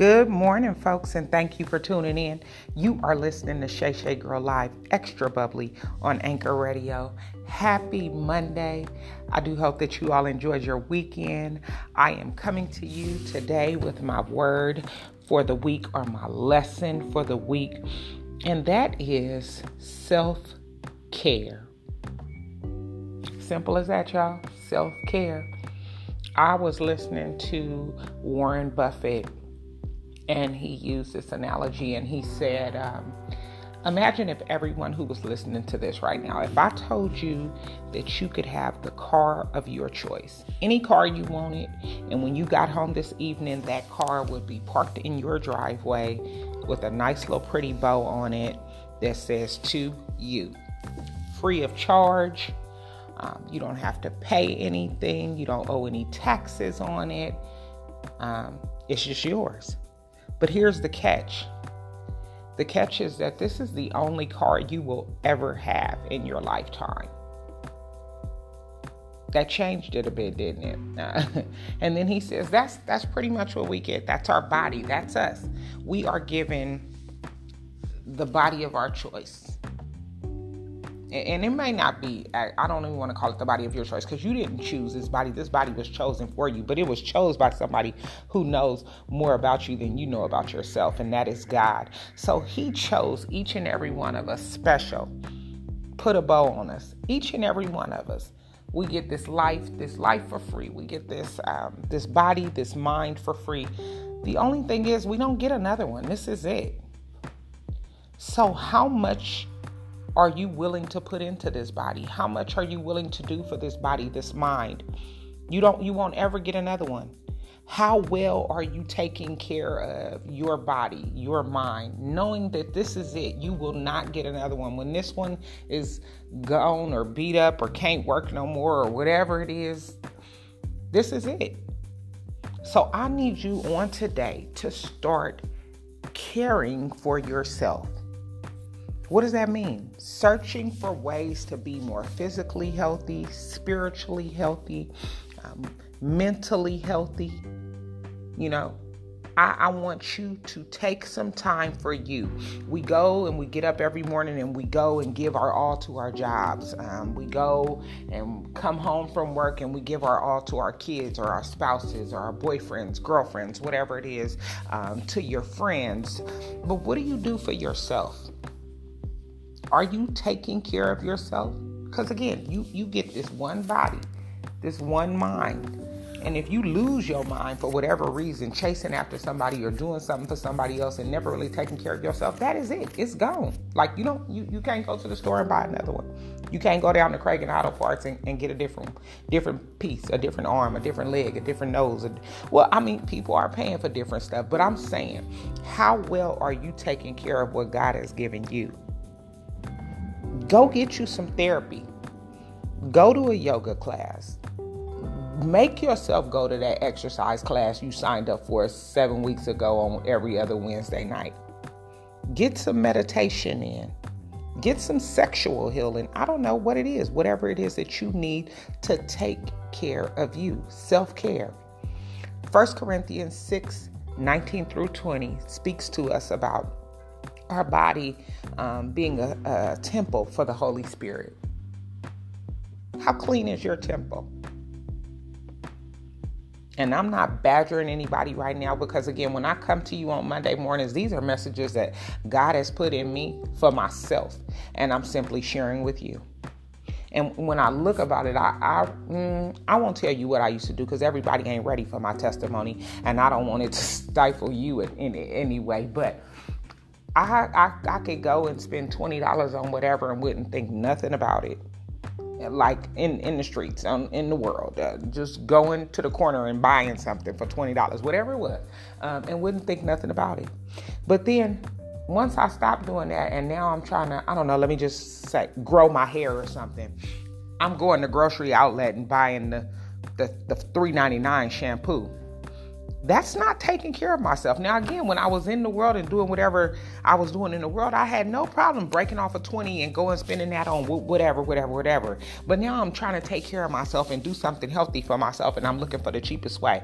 Good morning, folks, and thank you for tuning in. You are listening to Shay Shay Girl Live Extra Bubbly on Anchor Radio. Happy Monday. I do hope that you all enjoyed your weekend. I am coming to you today with my word for the week or my lesson for the week, and that is self care. Simple as that, y'all. Self care. I was listening to Warren Buffett and he used this analogy and he said, um, Imagine if everyone who was listening to this right now, if I told you that you could have the car of your choice, any car you wanted, and when you got home this evening, that car would be parked in your driveway with a nice little pretty bow on it that says to you, free of charge. Um, you don't have to pay anything, you don't owe any taxes on it. Um, it's just yours. But here's the catch the catch is that this is the only car you will ever have in your lifetime. That changed it a bit, didn't it? and then he says that's that's pretty much what we get. That's our body. That's us. We are given the body of our choice and it may not be i don't even want to call it the body of your choice because you didn't choose this body. This body was chosen for you but it was chosen by somebody who knows more about you than you know about yourself and that is god. So he chose each and every one of us special. Put a bow on us each and every one of us. We get this life this life for free. We get this um, this body this mind for free. The only thing is we don't get another one. This is it. So how much are you willing to put into this body? How much are you willing to do for this body, this mind? You don't you won't ever get another one. How well are you taking care of your body, your mind, knowing that this is it? You will not get another one. When this one is gone or beat up or can't work no more or whatever it is, this is it. So I need you on today to start caring for yourself. What does that mean? Searching for ways to be more physically healthy, spiritually healthy, um, mentally healthy. You know, I, I, want you to take some time for you. We go and we get up every morning and we go and give our all to our jobs. Um, we go and come home from work and we give our all to our kids or our spouses or our boyfriends, girlfriends, whatever it is, um, to your friends. But what do you do for yourself? Are you taking care of yourself? Because again, you, you get this one body, this one mind. And if you lose your mind for whatever reason, chasing after somebody or doing something for somebody else and never really taking care of yourself, that is it. It's gone. Like you don't you, you can't go to the store and buy another one. You can't go down to Kragen Auto Parts and, and get a different different piece, a different arm, a different leg, a different nose. Well, I mean, people are paying for different stuff, but I'm saying, how well are you taking care of what God has given you? Go get you some therapy. Go to a yoga class. Make yourself go to that exercise class you signed up for seven weeks ago on every other Wednesday night. Get some meditation in. Get some sexual healing. I don't know what it is, whatever it is that you need to take care of you. Self care. 1 Corinthians 6 19 through 20 speaks to us about our body um, being a, a temple for the Holy Spirit. How clean is your temple? And I'm not badgering anybody right now because, again, when I come to you on Monday mornings, these are messages that God has put in me for myself, and I'm simply sharing with you. And when I look about it, I I, mm, I won't tell you what I used to do because everybody ain't ready for my testimony, and I don't want it to stifle you in, in any way. But I, I, I could go and spend $20 on whatever and wouldn't think nothing about it. Like in, in the streets, um, in the world, uh, just going to the corner and buying something for $20, whatever it was, um, and wouldn't think nothing about it. But then once I stopped doing that, and now I'm trying to, I don't know, let me just say, grow my hair or something. I'm going to grocery outlet and buying the, the, the $3.99 shampoo that's not taking care of myself. Now, again, when I was in the world and doing whatever I was doing in the world, I had no problem breaking off a 20 and going spending that on whatever, whatever, whatever. But now I'm trying to take care of myself and do something healthy for myself and I'm looking for the cheapest way.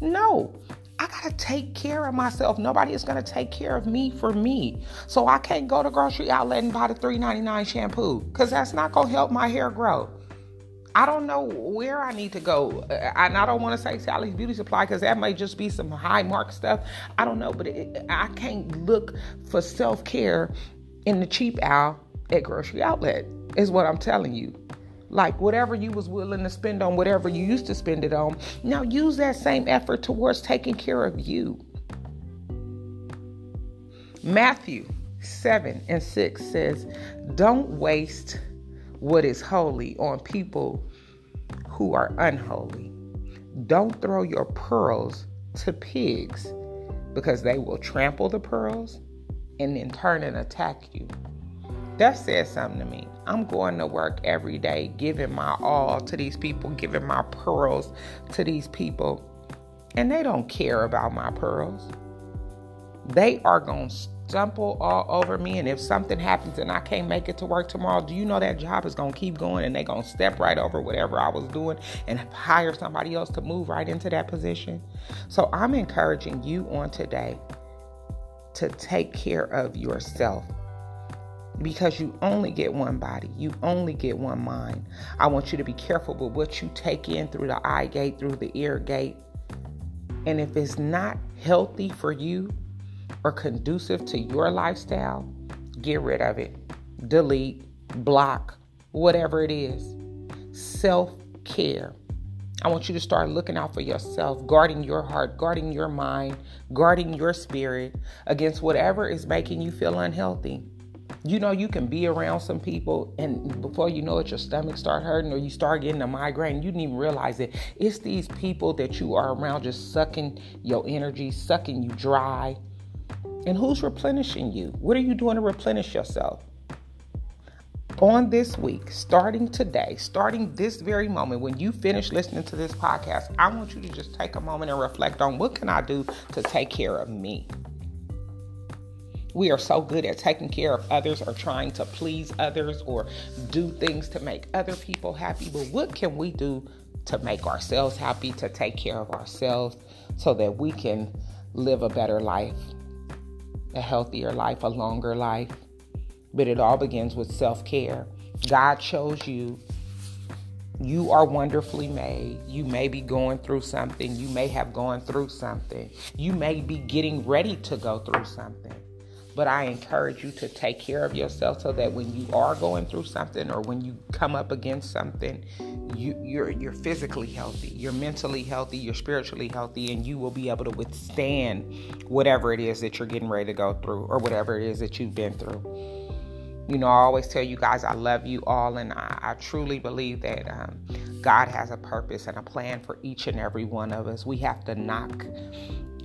No, I gotta take care of myself. Nobody is gonna take care of me for me. So I can't go to grocery outlet and buy the $3.99 shampoo because that's not gonna help my hair grow. I don't know where I need to go. Uh, and I don't want to say Sally's Beauty Supply because that may just be some high mark stuff. I don't know, but it, I can't look for self care in the cheap aisle at grocery outlet, is what I'm telling you. Like whatever you was willing to spend on whatever you used to spend it on, now use that same effort towards taking care of you. Matthew 7 and 6 says, Don't waste what is holy on people who are unholy. Don't throw your pearls to pigs because they will trample the pearls and then turn and attack you. That says something to me. I'm going to work every day, giving my all to these people, giving my pearls to these people, and they don't care about my pearls. They are going to stumble all over me, and if something happens and I can't make it to work tomorrow, do you know that job is going to keep going and they're going to step right over whatever I was doing and hire somebody else to move right into that position? So I'm encouraging you on today to take care of yourself because you only get one body, you only get one mind. I want you to be careful with what you take in through the eye gate, through the ear gate. And if it's not healthy for you or conducive to your lifestyle, get rid of it. Delete, block, whatever it is. Self care. I want you to start looking out for yourself, guarding your heart, guarding your mind, guarding your spirit against whatever is making you feel unhealthy. You know, you can be around some people, and before you know it, your stomach start hurting, or you start getting a migraine. You didn't even realize it. It's these people that you are around just sucking your energy, sucking you dry. And who's replenishing you? What are you doing to replenish yourself? On this week, starting today, starting this very moment, when you finish listening to this podcast, I want you to just take a moment and reflect on what can I do to take care of me. We are so good at taking care of others or trying to please others or do things to make other people happy. But what can we do to make ourselves happy, to take care of ourselves so that we can live a better life, a healthier life, a longer life? But it all begins with self care. God chose you. You are wonderfully made. You may be going through something. You may have gone through something. You may be getting ready to go through something. But I encourage you to take care of yourself so that when you are going through something or when you come up against something, you, you're you're physically healthy, you're mentally healthy, you're spiritually healthy, and you will be able to withstand whatever it is that you're getting ready to go through or whatever it is that you've been through. You know, I always tell you guys I love you all, and I, I truly believe that um, God has a purpose and a plan for each and every one of us. We have to knock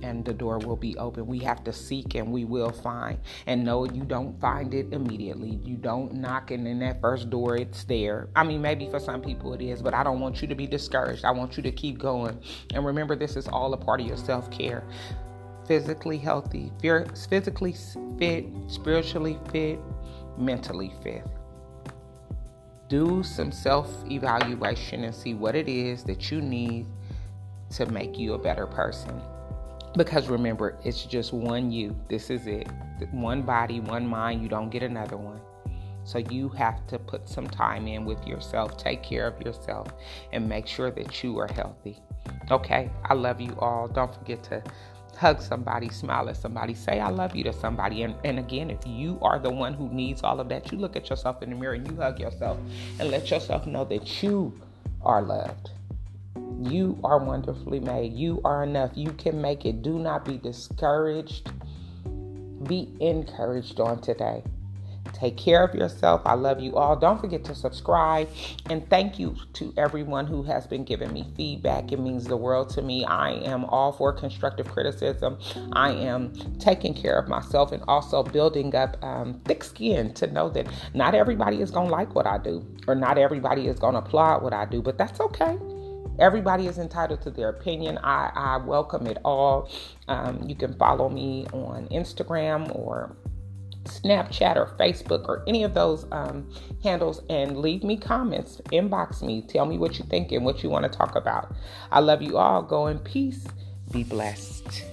and the door will be open. We have to seek and we will find. And no, you don't find it immediately. You don't knock and in that first door it's there. I mean, maybe for some people it is, but I don't want you to be discouraged. I want you to keep going. And remember, this is all a part of your self care. Physically healthy, physically fit, spiritually fit, mentally fit do some self evaluation and see what it is that you need to make you a better person. Because remember, it's just one you. This is it. One body, one mind. You don't get another one. So you have to put some time in with yourself, take care of yourself, and make sure that you are healthy. Okay, I love you all. Don't forget to hug somebody, smile at somebody, say I love you to somebody. And, and again, if you are the one who needs all of that, you look at yourself in the mirror and you hug yourself and let yourself know that you are loved. You are wonderfully made. You are enough. You can make it. Do not be discouraged. Be encouraged on today. Take care of yourself. I love you all. Don't forget to subscribe. And thank you to everyone who has been giving me feedback. It means the world to me. I am all for constructive criticism. I am taking care of myself and also building up um, thick skin to know that not everybody is going to like what I do or not everybody is going to applaud what I do, but that's okay. Everybody is entitled to their opinion. I, I welcome it all. Um, you can follow me on Instagram or Snapchat or Facebook or any of those um, handles and leave me comments, inbox me, tell me what you think and what you want to talk about. I love you all. Go in peace, Be blessed.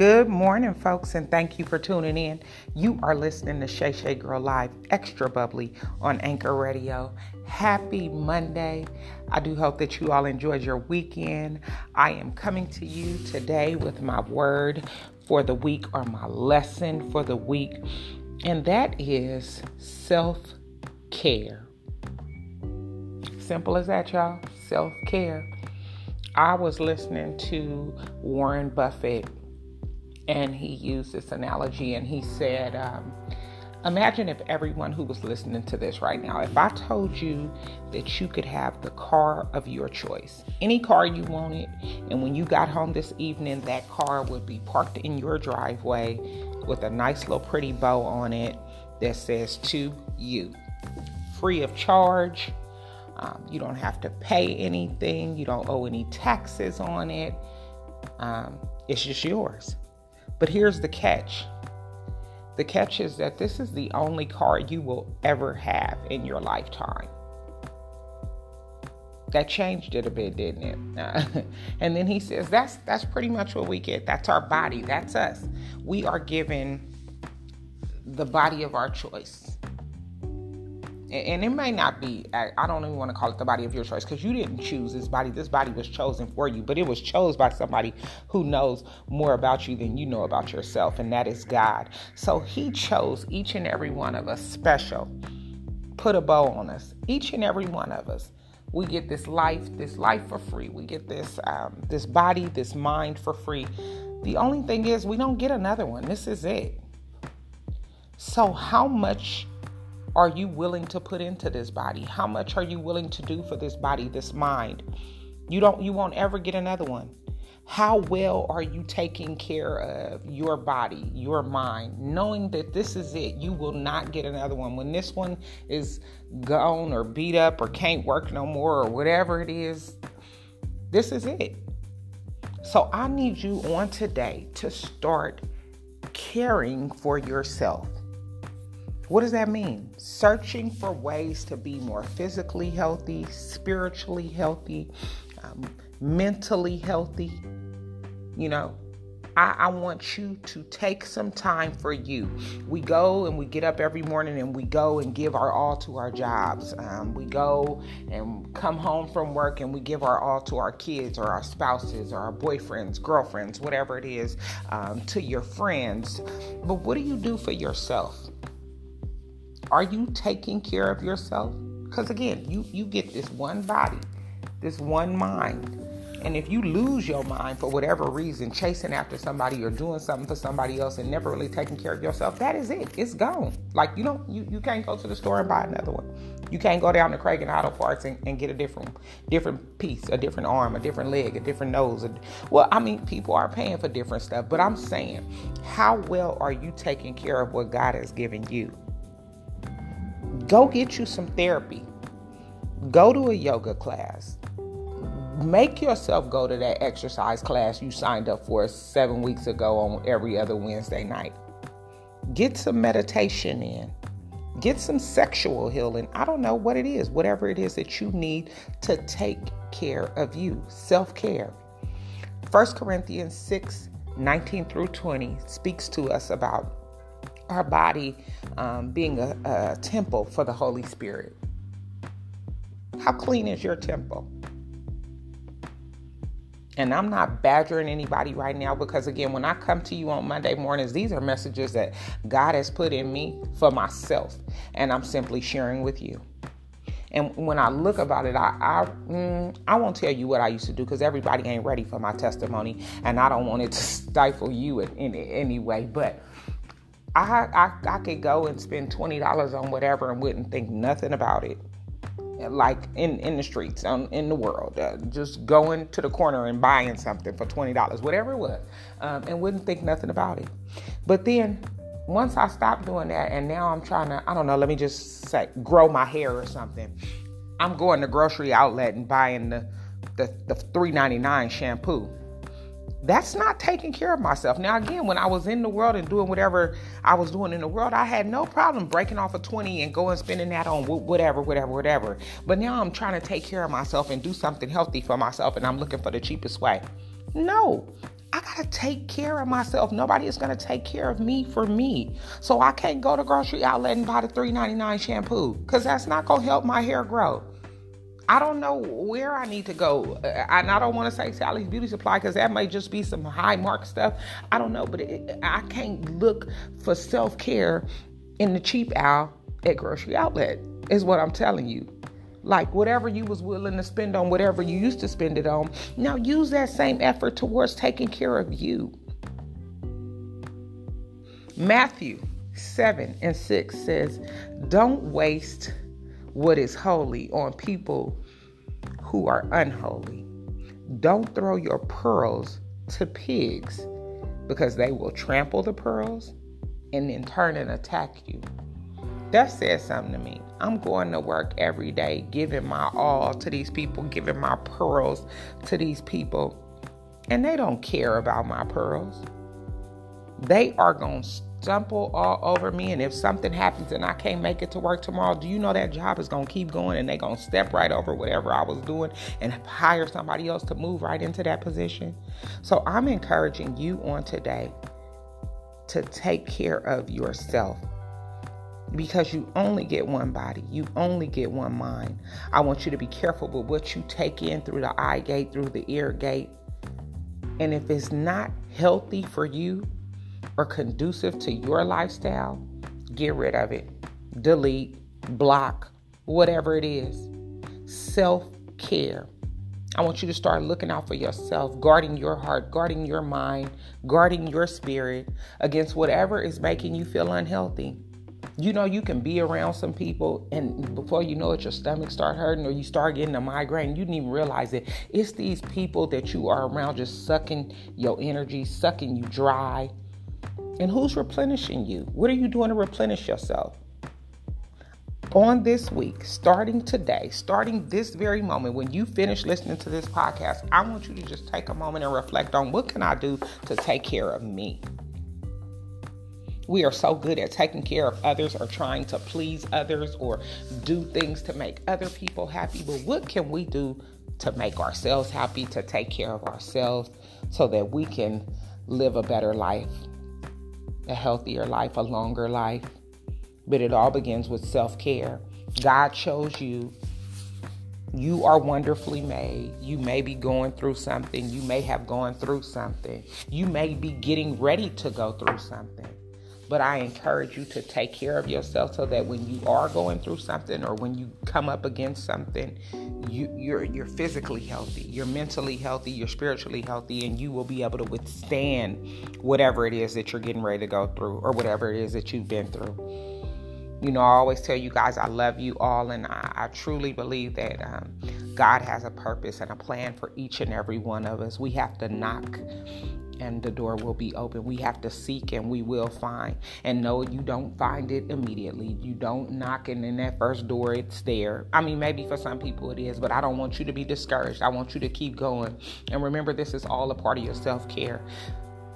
Good morning, folks, and thank you for tuning in. You are listening to Shay Shay Girl Live Extra Bubbly on Anchor Radio. Happy Monday. I do hope that you all enjoyed your weekend. I am coming to you today with my word for the week or my lesson for the week, and that is self care. Simple as that, y'all. Self care. I was listening to Warren Buffett and he used this analogy and he said, um, Imagine if everyone who was listening to this right now, if I told you that you could have the car of your choice, any car you wanted, and when you got home this evening, that car would be parked in your driveway with a nice little pretty bow on it that says to you, free of charge. Um, you don't have to pay anything, you don't owe any taxes on it. Um, it's just yours. But here's the catch the catch is that this is the only car you will ever have in your lifetime. That changed it a bit, didn't it? and then he says that's that's pretty much what we get. That's our body. That's us. We are given the body of our choice and it may not be i don't even want to call it the body of your choice because you didn't choose this body. This body was chosen for you but it was chose by somebody who knows more about you than you know about yourself and that is god. So he chose each and every one of us special. Put a bow on us each and every one of us. We get this life this life for free. We get this um, this body this mind for free. The only thing is we don't get another one. This is it. So how much are you willing to put into this body? How much are you willing to do for this body, this mind? You don't you won't ever get another one. How well are you taking care of your body, your mind, knowing that this is it? You will not get another one. When this one is gone or beat up or can't work no more or whatever it is, this is it. So I need you on today to start caring for yourself. What does that mean? Searching for ways to be more physically healthy, spiritually healthy, um, mentally healthy. You know, I, I, want you to take some time for you. We go and we get up every morning and we go and give our all to our jobs. Um, we go and come home from work and we give our all to our kids or our spouses or our boyfriends, girlfriends, whatever it is, um, to your friends. But what do you do for yourself? Are you taking care of yourself? Because again, you, you get this one body, this one mind. And if you lose your mind for whatever reason, chasing after somebody or doing something for somebody else and never really taking care of yourself, that is it. It's gone. Like you don't you, you can't go to the store and buy another one. You can't go down to Kragen Auto Parts and, and get a different different piece, a different arm, a different leg, a different nose. Well, I mean, people are paying for different stuff, but I'm saying, how well are you taking care of what God has given you? Go get you some therapy. Go to a yoga class. Make yourself go to that exercise class you signed up for seven weeks ago on every other Wednesday night. Get some meditation in. Get some sexual healing. I don't know what it is, whatever it is that you need to take care of you. Self care. 1 Corinthians 6 19 through 20 speaks to us about our body um, being a, a temple for the Holy Spirit. How clean is your temple? And I'm not badgering anybody right now because, again, when I come to you on Monday mornings, these are messages that God has put in me for myself, and I'm simply sharing with you. And when I look about it, I I, mm, I won't tell you what I used to do because everybody ain't ready for my testimony, and I don't want it to stifle you in, in any way. But I, I, I could go and spend $20 on whatever and wouldn't think nothing about it. Like in, in the streets, um, in the world, uh, just going to the corner and buying something for $20, whatever it was, um, and wouldn't think nothing about it. But then once I stopped doing that, and now I'm trying to, I don't know, let me just say, grow my hair or something. I'm going to grocery outlet and buying the the, the $3.99 shampoo That's not taking care of myself. Now, again, when I was in the world and doing whatever I was doing in the world, I had no problem breaking off a 20 and going spending that on whatever, whatever, whatever. But now I'm trying to take care of myself and do something healthy for myself, and I'm looking for the cheapest way. No, I gotta take care of myself. Nobody is gonna take care of me for me. So I can't go to grocery outlet and buy the $3.99 shampoo because that's not gonna help my hair grow. I don't know where I need to go. Uh, and I don't want to say Sally's Beauty Supply because that may just be some high mark stuff. I don't know, but it, I can't look for self care in the cheap aisle at grocery outlet. Is what I'm telling you. Like whatever you was willing to spend on whatever you used to spend it on, now use that same effort towards taking care of you. Matthew 7 and 6 says, Don't waste what is holy on people who are unholy. Don't throw your pearls to pigs because they will trample the pearls and then turn and attack you. That says something to me. I'm going to work every day, giving my all to these people, giving my pearls to these people, and they don't care about my pearls. They are going to stumble all over me. And if something happens and I can't make it to work tomorrow, do you know that job is going to keep going and they're going to step right over whatever I was doing and hire somebody else to move right into that position? So I'm encouraging you on today to take care of yourself because you only get one body, you only get one mind. I want you to be careful with what you take in through the eye gate, through the ear gate. And if it's not healthy for you, or conducive to your lifestyle, get rid of it. Delete, block, whatever it is. Self care. I want you to start looking out for yourself, guarding your heart, guarding your mind, guarding your spirit against whatever is making you feel unhealthy. You know, you can be around some people, and before you know it, your stomach start hurting, or you start getting a migraine. You didn't even realize it. It's these people that you are around just sucking your energy, sucking you dry, and who's replenishing you? What are you doing to replenish yourself? On this week, starting today, starting this very moment, when you finish listening to this podcast, I want you to just take a moment and reflect on what can I do to take care of me? We are so good at taking care of others or trying to please others or do things to make other people happy. But what can we do to make ourselves happy, to take care of ourselves so that we can live a better life? A healthier life, a longer life. But it all begins with self care. God chose you. You are wonderfully made. You may be going through something. You may have gone through something. You may be getting ready to go through something. But I encourage you to take care of yourself so that when you are going through something or when you come up against something, you, you're you're physically healthy, you're mentally healthy, you're spiritually healthy, and you will be able to withstand whatever it is that you're getting ready to go through or whatever it is that you've been through. You know, I always tell you guys I love you all, and I, I truly believe that um, God has a purpose and a plan for each and every one of us. We have to knock and the door will be open. We have to seek and we will find. And no, you don't find it immediately. You don't knock and in that first door it's there. I mean, maybe for some people it is, but I don't want you to be discouraged. I want you to keep going. And remember, this is all a part of your self care.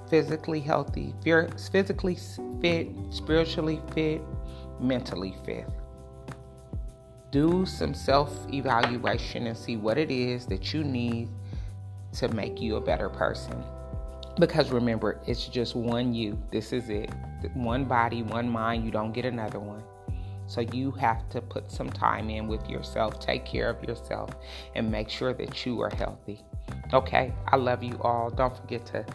Physically healthy, physically fit, spiritually fit, mentally fit do some self evaluation and see what it is that you need to make you a better person. Because remember, it's just one you. This is it. One body, one mind. You don't get another one. So you have to put some time in with yourself, take care of yourself, and make sure that you are healthy. Okay? I love you all. Don't forget to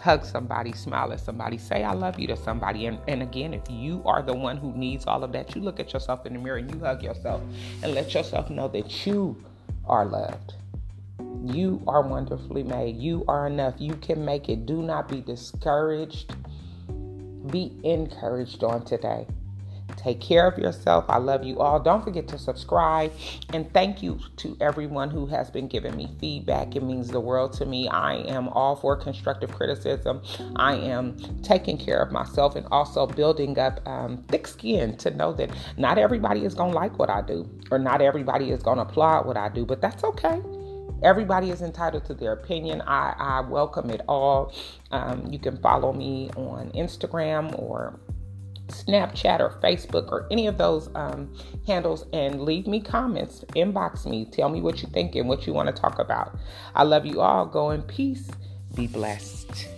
hug somebody, smile at somebody, say I love you to somebody. And, and again, if you are the one who needs all of that, you look at yourself in the mirror and you hug yourself and let yourself know that you are loved. You are wonderfully made. You are enough. You can make it. Do not be discouraged. Be encouraged on today. Take care of yourself. I love you all. Don't forget to subscribe. And thank you to everyone who has been giving me feedback. It means the world to me. I am all for constructive criticism. I am taking care of myself and also building up um, thick skin to know that not everybody is going to like what I do or not everybody is going to applaud what I do, but that's okay everybody is entitled to their opinion. I, I welcome it all. Um, you can follow me on Instagram or Snapchat or Facebook or any of those um, handles and leave me comments, inbox me, tell me what you think and what you want to talk about. I love you all. Go in peace. Be blessed.